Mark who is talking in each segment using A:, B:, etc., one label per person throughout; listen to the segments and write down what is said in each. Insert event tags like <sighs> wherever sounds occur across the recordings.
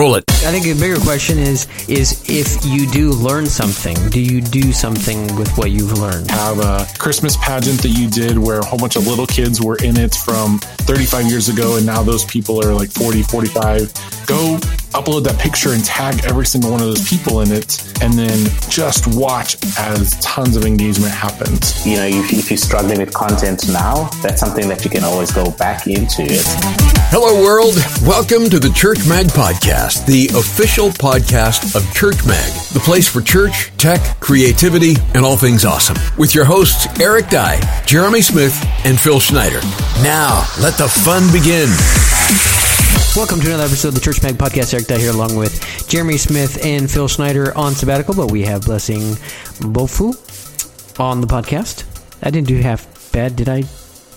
A: Roll it.
B: I think a bigger question is is if you do learn something, do you do something with what you've learned?
C: Have a Christmas pageant that you did where a whole bunch of little kids were in it from 35 years ago, and now those people are like 40, 45. Go upload that picture and tag every single one of those people in it, and then just watch as tons of engagement happens.
D: You know, if, if you're struggling with content now, that's something that you can always go back into it.
A: Hello, world. Welcome to the Church Mag Podcast, the official podcast of Church Mag, the place for church, tech, creativity, and all things awesome. With your hosts, Eric Dye, Jeremy Smith, and Phil Schneider. Now, let the fun begin.
B: Welcome to another episode of the Church Mag Podcast. Eric Dye here, along with Jeremy Smith and Phil Schneider on sabbatical, but we have Blessing Bofu on the podcast. I didn't do half bad, did I?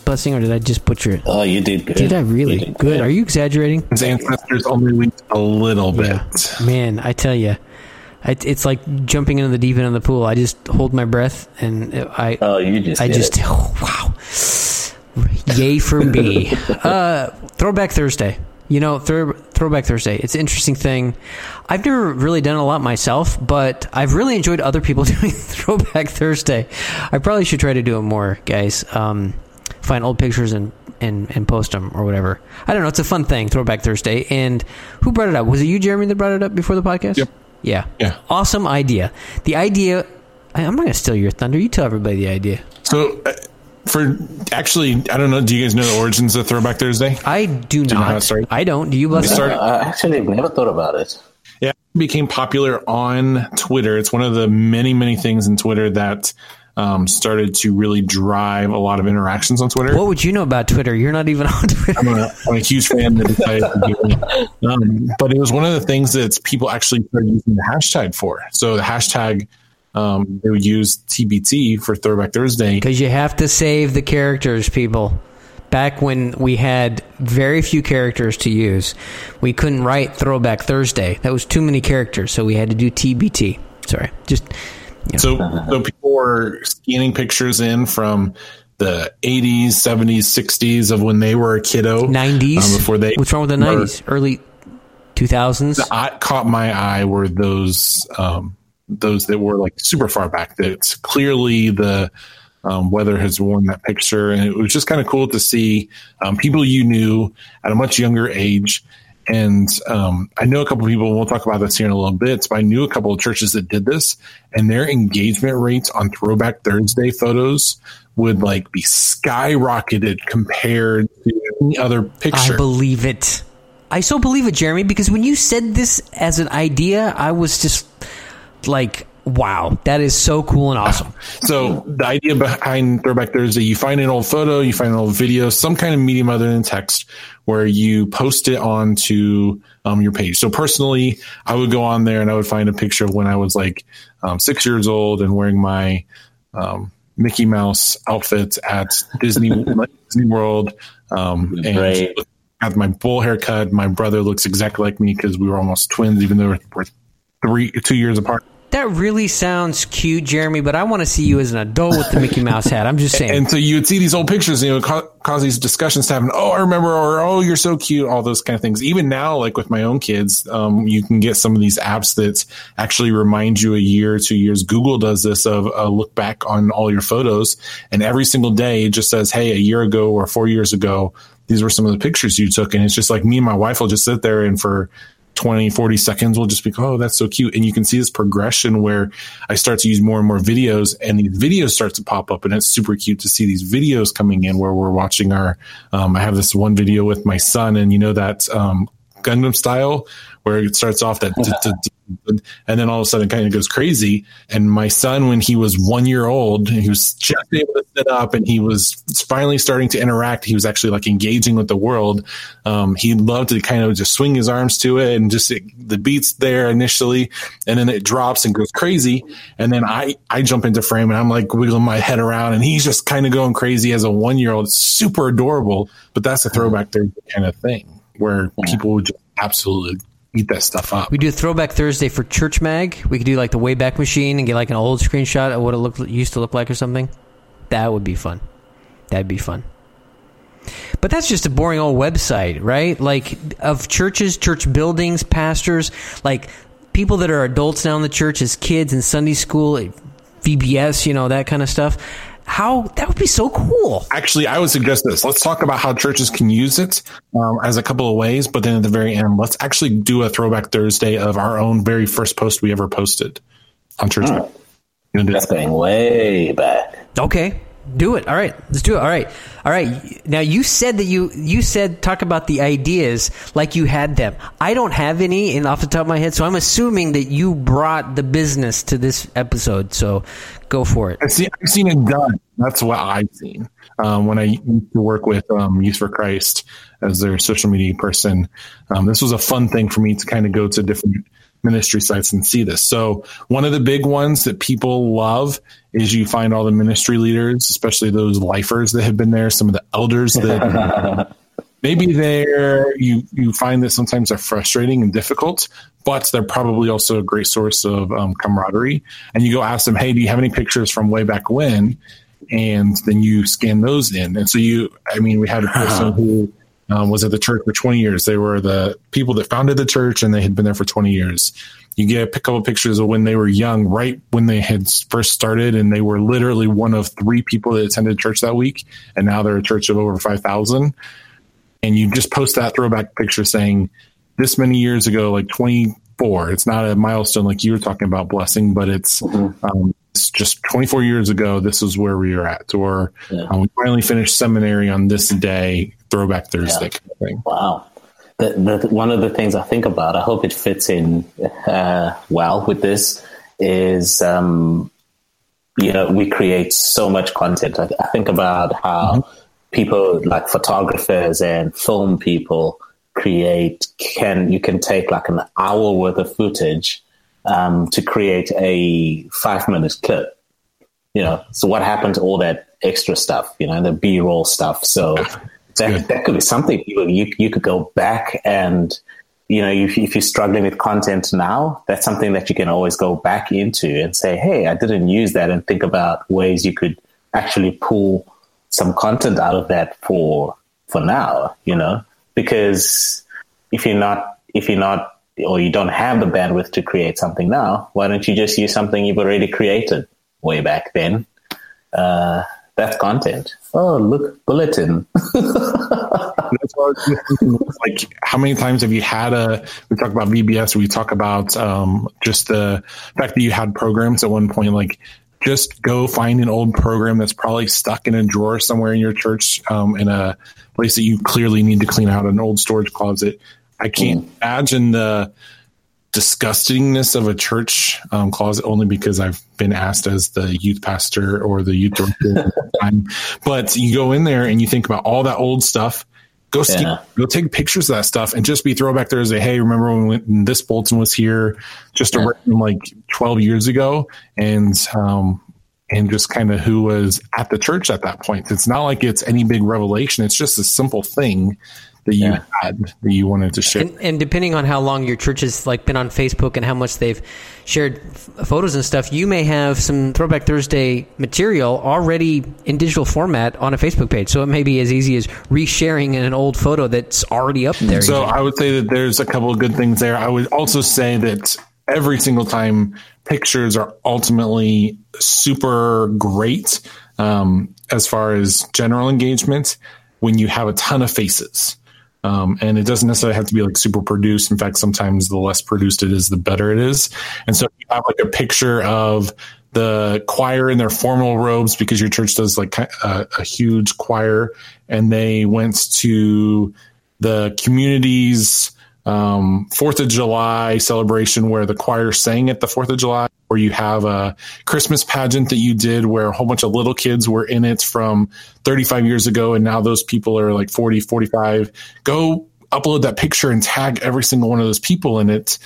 B: Blessing, or did I just butcher it?
D: Oh, you did good.
B: Did I really?
D: Did
B: Good. Are you exaggerating?
C: His ancestors only leaked a little bit.
B: Man, I tell you, it's like jumping into the deep end of the pool. I just hold my breath and I.
D: Oh, you just
B: I
D: did
B: just.
D: it. <laughs>
B: wow. Yay for me. <laughs> uh, Throwback Thursday. You know, throw, Throwback Thursday. It's an interesting thing. I've never really done a lot myself, but I've really enjoyed other people <laughs> doing Throwback Thursday. I probably should try to do it more, guys. Um, find old pictures and, and, and post them or whatever. I don't know. It's a fun thing, Throwback Thursday. And who brought it up? Was it you, Jeremy, that brought it up before the podcast?
C: Yep.
B: Yeah.
C: Yeah.
B: Awesome idea. The idea. I, I'm not going to steal your thunder. You tell everybody the idea.
C: So, uh, for actually, I don't know. Do you guys know the origins of Throwback Thursday?
B: I do
C: you know how
B: not.
C: started?
B: I don't. Do you, Bless?
C: It started-
D: Uh, actually, never thought about it.
C: Yeah, it became popular on Twitter. It's one of the many, many things in Twitter that um, started to really drive a lot of interactions on Twitter.
B: What would you know about Twitter? You're not even <laughs> on Twitter.
C: I'm a, I'm a huge fan that decided to do it. Um, but it was one of the things that people actually started using the hashtag for. So the hashtag, um, they would use TBT for Throwback Thursday.
B: Because you have to save the characters, people. Back when we had very few characters to use, we couldn't write Throwback Thursday. That was too many characters, so we had to do TBT. Sorry, just
C: So, so people were scanning pictures in from the 80s, 70s, 60s of when they were a kiddo.
B: 90s.
C: um, before they.
B: What's wrong with the
C: were-
B: 90s? Early 2000s?
C: I caught my eye were those um, those that were like super far back. That's clearly the um, weather has worn that picture, and it was just kind of cool to see um, people you knew at a much younger age. And um, I know a couple of people. We'll talk about this here in a little bit. But I knew a couple of churches that did this, and their engagement rates on Throwback Thursday photos would like be skyrocketed compared to any other picture.
B: I believe it. I so believe it, Jeremy, because when you said this as an idea, I was just like, wow, that is so cool and awesome. <sighs>
C: So the idea behind Throwback Thursday, you find an old photo, you find an old video, some kind of medium other than text, where you post it onto um, your page. So personally, I would go on there and I would find a picture of when I was like um, six years old and wearing my um, Mickey Mouse outfit at Disney <laughs> Disney World, um, and
D: Right.
C: have my bowl haircut. My brother looks exactly like me because we were almost twins, even though we're, we're three two years apart.
B: That really sounds cute, Jeremy, but I want to see you as an adult with the Mickey Mouse hat. I'm just <laughs> saying.
C: And so you would see these old pictures and it would ca- cause these discussions to happen. Oh, I remember, or oh, you're so cute, all those kind of things. Even now, like with my own kids, um, you can get some of these apps that actually remind you a year or two years. Google does this of a look back on all your photos, and every single day it just says, hey, a year ago or four years ago, these were some of the pictures you took. And it's just like me and my wife will just sit there and for 20, 40 seconds, we'll just be, oh, that's so cute. And you can see this progression where I start to use more and more videos and these videos start to pop up. And it's super cute to see these videos coming in where we're watching our, um, I have this one video with my son and you know that, um, Gangnam style where it starts off that, <laughs> and then all of a sudden it kind of goes crazy. And my son, when he was one year old, he was just able to sit up and he was finally starting to interact. He was actually like engaging with the world. Um, he loved to kind of just swing his arms to it and just it, the beats there initially, and then it drops and goes crazy. And then I, I jump into frame and I'm like wiggling my head around and he's just kind of going crazy as a one year old. Super adorable, but that's a throwback Thursday kind of thing where people would just absolutely eat that stuff up.
B: we do throwback Thursday for Church Mag. We could do like the Wayback Machine and get like an old screenshot of what it looked used to look like or something. That would be fun. That'd be fun. But that's just a boring old website, right? Like of churches, church buildings, pastors, like people that are adults now in the church as kids in Sunday school, VBS, you know, that kind of stuff. How that would be so cool.
C: Actually, I would suggest this. Let's talk about how churches can use it um, as a couple of ways, but then at the very end, let's actually do a throwback Thursday of our own very first post we ever posted on church.
D: Oh. That's going way back.
B: Okay. Do it. All right. Let's do it. All right. All right. Now you said that you you said talk about the ideas like you had them. I don't have any in off the top of my head, so I'm assuming that you brought the business to this episode. So go for it.
C: I've seen, I've seen it done. That's what I've seen um, when I used to work with um, Youth for Christ as their social media person. Um, this was a fun thing for me to kind of go to different ministry sites and see this. So one of the big ones that people love is you find all the ministry leaders, especially those lifers that have been there, some of the elders that <laughs> maybe they're you you find that sometimes they're frustrating and difficult, but they're probably also a great source of um, camaraderie. And you go ask them, hey, do you have any pictures from way back when? And then you scan those in. And so you, I mean, we had a person <laughs> who um, was at the church for 20 years. They were the people that founded the church and they had been there for 20 years. You get a couple of pictures of when they were young, right when they had first started, and they were literally one of three people that attended church that week. And now they're a church of over 5,000. And you just post that throwback picture saying, this many years ago, like 24, it's not a milestone like you were talking about blessing, but it's, mm-hmm. um, it's just 24 years ago, this is where we are at. Or yeah. um, we finally finished seminary on this day, throwback Thursday yeah. kind of thing.
D: Wow. The, the, one of the things I think about, I hope it fits in uh, well with this, is um, you know we create so much content. I, I think about how mm-hmm. people like photographers and film people create can you can take like an hour worth of footage um, to create a five minute clip. You know, so what happened to all that extra stuff? You know, the B roll stuff. So that, that could be something. You, you, you could go back and, you know, if, if you're struggling with content now, that's something that you can always go back into and say, Hey, I didn't use that and think about ways you could actually pull some content out of that for, for now, you know, because if you're not, if you're not, or you don't have the bandwidth to create something now, why don't you just use something you've already created way back then? Uh, that's content. Oh, look, bulletin. <laughs>
C: like, how many times have you had a? We talk about VBS. We talk about um, just the fact that you had programs at one point. Like, just go find an old program that's probably stuck in a drawer somewhere in your church, um, in a place that you clearly need to clean out, an old storage closet. I can't mm. imagine the disgustingness of a church um, closet only because I've been asked as the youth pastor or the youth director. <laughs> but you go in there and you think about all that old stuff. Go yeah. go take pictures of that stuff and just be throwback there and say, hey, remember when, when this Bolton was here just yeah. like 12 years ago? And, um, and just kind of who was at the church at that point. It's not like it's any big revelation. It's just a simple thing that you yeah. had that you wanted to share.
B: And, and, depending on how long your church has like been on Facebook and how much they've shared f- photos and stuff, you may have some Throwback Thursday material already in digital format on a Facebook page. So it may be as easy as resharing an old photo that's already up there.
C: So I would say that there's a couple of good things there. I would also say that every single time pictures are ultimately super great um, as far as general engagement when you have a ton of faces. Um, and it doesn't necessarily have to be like super produced. In fact, sometimes the less produced it is, the better it is. And so you have like a picture of the choir in their formal robes because your church does like a, a huge choir and they went to the community's um, Fourth of July celebration where the choir sang at the Fourth of July, or you have a Christmas pageant that you did where a whole bunch of little kids were in it from 35 years ago, and now those people are like 40, 45. Go upload that picture and tag every single one of those people in it.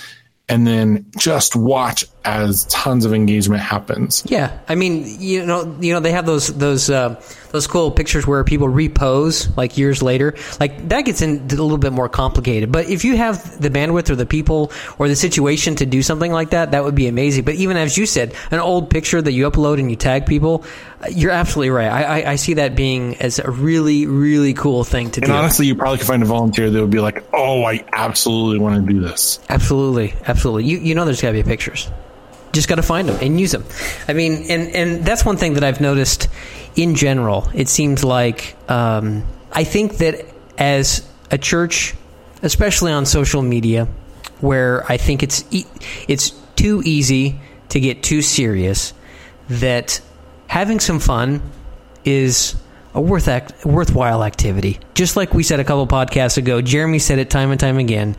C: And then just watch as tons of engagement happens.
B: Yeah, I mean, you know, you know, they have those those uh, those cool pictures where people repose like years later. Like that gets into a little bit more complicated. But if you have the bandwidth or the people or the situation to do something like that, that would be amazing. But even as you said, an old picture that you upload and you tag people, you're absolutely right. I, I, I see that being as a really really cool thing to
C: And
B: do.
C: And honestly, you probably could find a volunteer that would be like, "Oh, I absolutely want to do this."
B: Absolutely, absolutely. You you know there's got to be pictures. Just got to find them and use them. I mean, and and that's one thing that I've noticed in general. It seems like um, I think that as a church, especially on social media, where I think it's e- it's too easy to get too serious, that having some fun is a worth act, worthwhile activity. Just like we said a couple podcasts ago, Jeremy said it time and time again,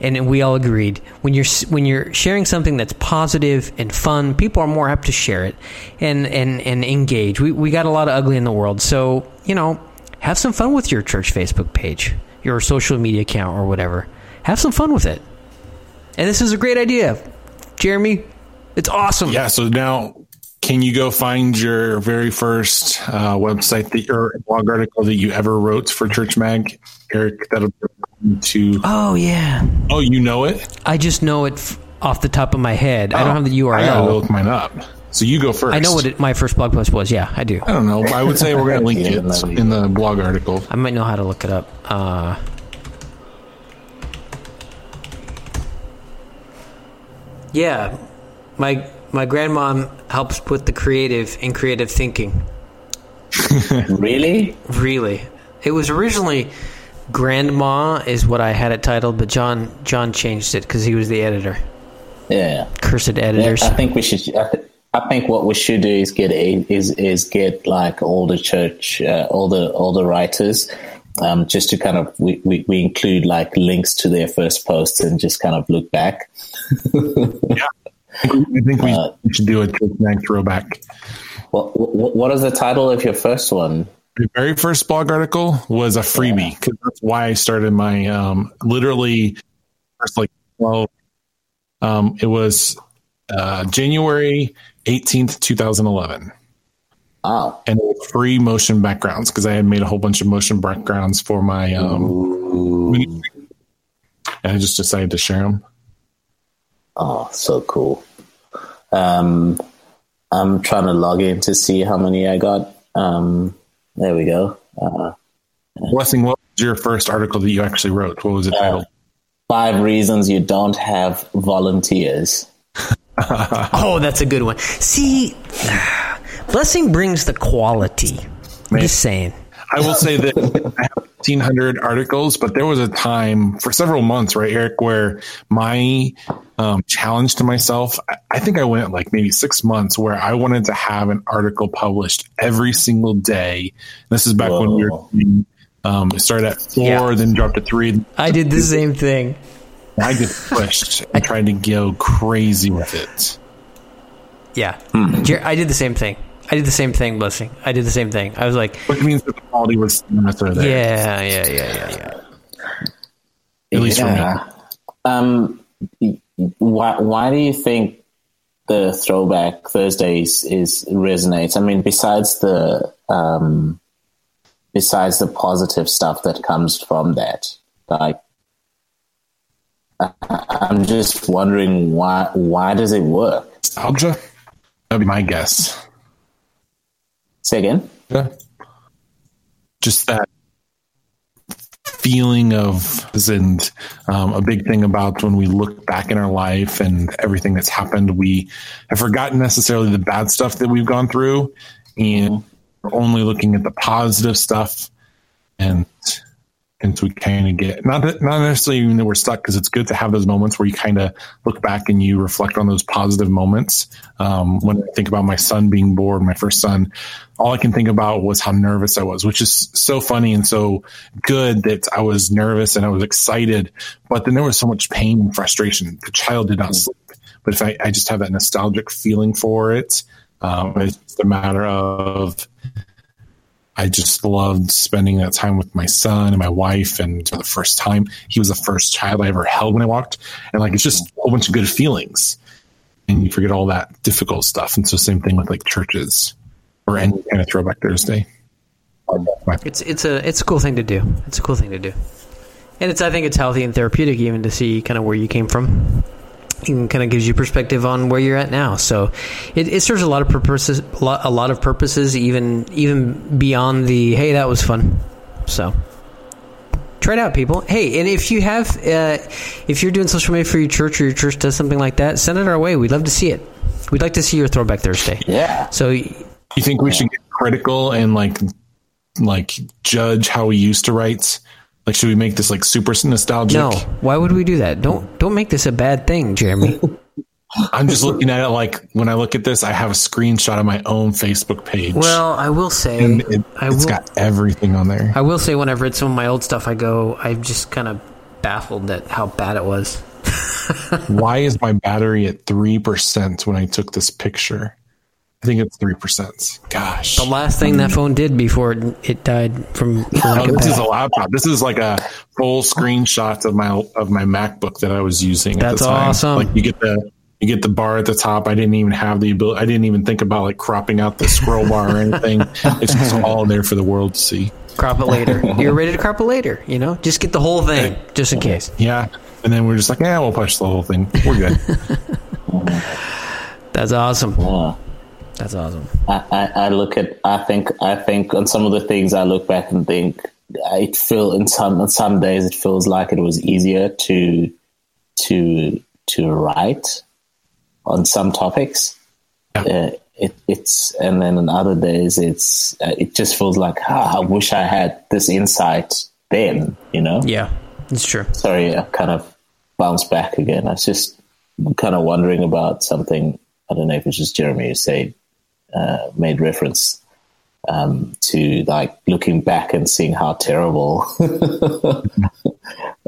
B: and we all agreed. When you're when you're sharing something that's positive and fun, people are more apt to share it and and and engage. We we got a lot of ugly in the world, so you know, have some fun with your church Facebook page, your social media account, or whatever. Have some fun with it. And this is a great idea, Jeremy. It's awesome.
C: Yeah. So now, can you go find your very first uh, website that or blog article that you ever wrote for Church Mag, Eric? That'll be to.
B: Oh yeah.
C: Oh, you know it.
B: I just know it f- off the top of my head. I don't have the
C: URL. I gotta look mine up. So you go first.
B: I know what it, my first blog post was. Yeah, I do.
C: I don't know. I would say we're gonna link <laughs>
D: Yeah,
C: it in the blog article.
B: I might know how to look it up. Uh, yeah, my my grandmom helps with the creative and creative thinking. <laughs>
D: Really?
B: Really, it was originally grandma is what I had it titled, but John John changed it because he was the editor.
D: Yeah.
B: Cursed
D: Yeah,
B: editors.
D: I think we should. I, th- I think what we should do is get a, is is get like all the church, uh, all the all the writers, um, just to kind of we, we, we include like links to their first posts and just kind of look back. <laughs>
C: yeah, I think we,
B: Uh,
C: we should do a Church throwback.
D: What, what what is the title of your first one?
C: The very first blog article was a freebie because that's why I started my um, literally first like well, um, it was uh, January eighteenth, two thousand eleven,
D: Oh,
C: and free motion backgrounds because I had made a whole bunch of motion backgrounds for my um, and I just decided to share them.
D: oh, so cool. Um, I'm trying to log in to see how many I got. Um, there we go. Uh,
C: Blessing, what was your first article that you actually wrote? What was it titled?
D: five reasons you don't have volunteers. <laughs>
B: Oh, that's a good one. See, <sighs> blessing brings the quality. I'm just saying.
C: I will say that <laughs> I have 1,500 articles, but there was a time for several months, right, Eric, where my um, challenge to myself, I, I think I went like maybe six months where I wanted to have an article published every single day. This is back when we were, um, started at four,
B: Yeah.
C: then dropped to three.
B: I did the same thing.
C: I just pushed and tried to go crazy with it.
B: Yeah, Jer- I did the same thing. I did the same thing, blessing. I did the same thing. I was like,
C: Which means that the quality was not there.
B: yeah, yeah, yeah, yeah, yeah.
C: At least for me.
D: Um, why why do you think the throwback Thursdays is resonates? I mean, besides the um, besides the positive stuff that comes from that, like I, I'm just wondering why why does it work?
C: Nostalgia? That'd be my guess.
D: Say again.
C: Yeah. Just that feeling of, and um, a big thing about when we look back in our life and everything that's happened, we have forgotten necessarily the bad stuff that we've gone through and we're only looking at the positive stuff. And and so we kind of get not that, not necessarily even that we're stuck because it's good to have those moments where you kind of look back and you reflect on those positive moments. Um, when I think about my son being born, my first son, all I can think about was how nervous I was, which is so funny and so good that I was nervous and I was excited, but then there was so much pain and frustration. The child did not sleep, but if I, I just have that nostalgic feeling for it, um, it's just a matter of I just loved spending that time with my son and my wife. And for the first time, he was the first child I ever held when I walked. And like, it's just a bunch of good feelings. And you forget all that difficult stuff. And so, same thing with like churches or any kind of throwback Thursday.
B: It's it's a it's a cool thing to do. It's a cool thing to do, and it's I think it's healthy and therapeutic even to see kind of where you came from. It kind of gives you perspective on where you're at now. So it, it serves a lot of purposes, a lot, a lot of purposes, even even beyond the hey that was fun. So try it out, people. Hey, and if you have, uh, if you're doing social media for your church or your church does something like that, send it our way. We'd love to see it. We'd like to see your Throwback Thursday.
D: Yeah.
B: So
C: you think we should get critical and like like judge how we used to write? Like, should we make this like super nostalgic?
B: no, why would we do that? Don't don't make this a bad thing, Jeremy. <laughs>
C: I'm just looking at it like when I look at this, I have a screenshot of my own Facebook page.
B: well, I will say,
C: and it,
B: I
C: has
B: will.
C: got everything on there.
B: I will say, when I've read some of my old stuff, I go, I'm just kind of baffled at how bad it was. <laughs>
C: Why is my battery at three percent when I took this picture? I think it's three percent. Gosh,
B: The last thing that phone did before it, it died from for lack
C: Oh, this is a laptop. This is like a full screenshot of my of my MacBook that I was using.
B: That's
C: at the time.
B: awesome.
C: Like you get the you get the bar at the top. I didn't even have the ability. I didn't even think about like cropping out the scroll bar or anything. <laughs> It's just all there for the world to see.
B: crop it later. You're ready to crop it later. You know, just get the whole thing, just in case.
C: Yeah, and then we're just like, yeah, we'll push the whole thing. We're good. <laughs>
B: That's awesome.
D: Yeah.
B: That's awesome.
D: I, I, I look at I think I think on some of the things I look back and think it feel in some on some days it feels like it was easier to to to write on some topics. Uh, it, it's and then on other days it's uh, it just feels like ah, I wish I had this insight then. You know.
B: Yeah, it's true.
D: Sorry, I kind of bounced back again. I was just kind of wondering about something. I don't know if it's just Jeremy who said uh, made reference um, to like looking back and seeing how terrible. <laughs>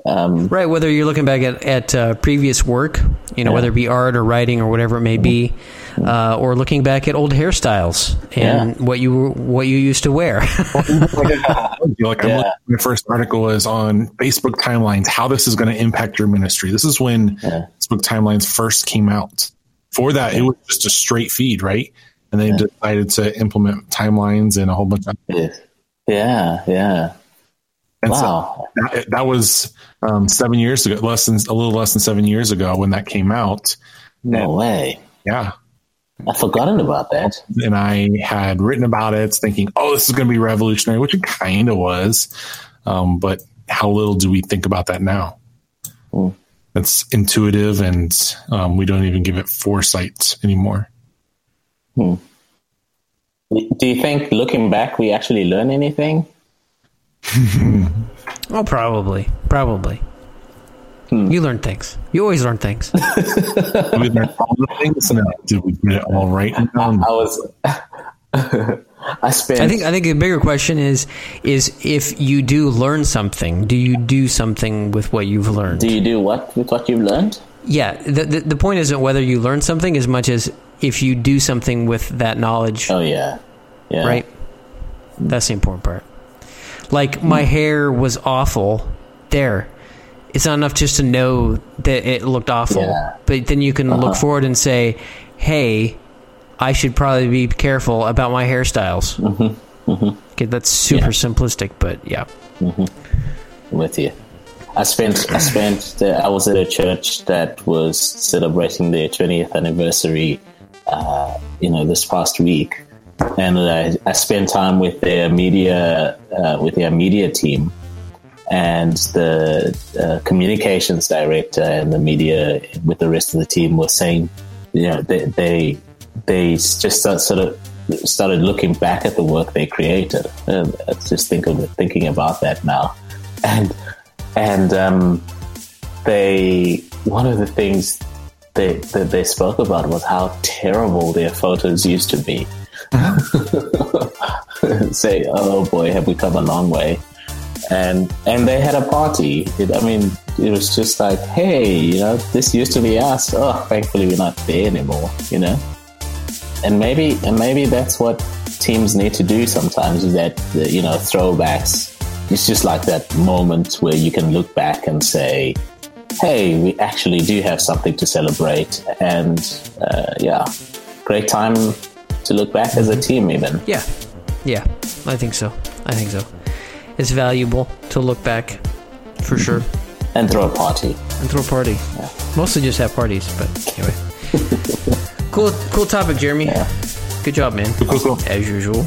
B: Right. Whether you're looking back at at uh, previous work, you know, whether it be art or writing or whatever it may be, uh, or looking back at old hairstyles and
D: Yeah.
B: what you what you used to wear. <laughs>
C: like I'm
D: Yeah.
C: my first article was on Facebook timelines, how this is going to impact your ministry. This is when
D: Yeah.
C: Facebook timelines first came out. For that, it was just a straight feed, right? And they decided to implement timelines and a whole bunch of.
D: yeah, yeah.
C: And
D: Wow.
C: so that, that was um, seven years ago, less than a little less than seven years ago when that came out.
D: No way.
C: Yeah.
D: I've forgotten about that.
C: and I had written about it, thinking, "Oh, this is going to be revolutionary," which it kind of was. Um, but how little do we think about that now? That's intuitive, and um, we don't even give it foresight anymore. Hmm.
D: Do you think looking back we actually learn anything? <laughs>
B: oh, probably, probably. Hmm. You learn things. You always learn things. <laughs>
C: Did we learn all the things? No. Did we get it all right? No. <laughs>
D: I was. I spent.
B: I think I think the bigger question is is if you do learn something, do you do something with what you've learned?
D: Do you do what with what you've learned?
B: Yeah, the, the the point isn't whether you learn something as much as if you do something with that knowledge,
D: Oh yeah, yeah.
B: right? That's the important part. Like my hmm. hair was awful. There, it's not enough just to know that it looked awful,
D: Yeah.
B: but then you can look uh-huh. forward and say, "Hey, I should probably be careful about my hairstyles." Mm-hmm. Mm-hmm. Okay, that's super simplistic, but yeah. Mm-hmm.
D: I'm with you. I spent I spent the, I was at a church that was celebrating their 20th anniversary uh, you know this past week. And I, I spent time with their media uh, with their media team and the uh, communications director and the media with the rest of the team were saying you know they they, they just start, sort of started looking back at the work they created. And just think of thinking about that now. And and um, they one of the things they that they spoke about was how terrible their photos used to be. Uh-huh. <laughs> Say, oh boy, have we come a long way? And and they had a party. It, I mean, it was just like, hey, you know, this used to be us. Oh, thankfully we're not there anymore. You know, and maybe and maybe that's what teams need to do sometimes is that you know throwbacks. It's just like that moment where you can look back and say, "Hey, we actually do have something to celebrate," and uh, yeah, great time to look back as a team, even.
B: Yeah, yeah, I think so. I think so. It's valuable to look back, for sure.
D: And throw a party.
B: And throw a party.
D: Yeah.
B: Mostly just have parties, but anyway. <laughs> cool, cool topic, Jeremy.
D: Yeah.
B: Good job, man.
C: Cool, cool.
B: As usual.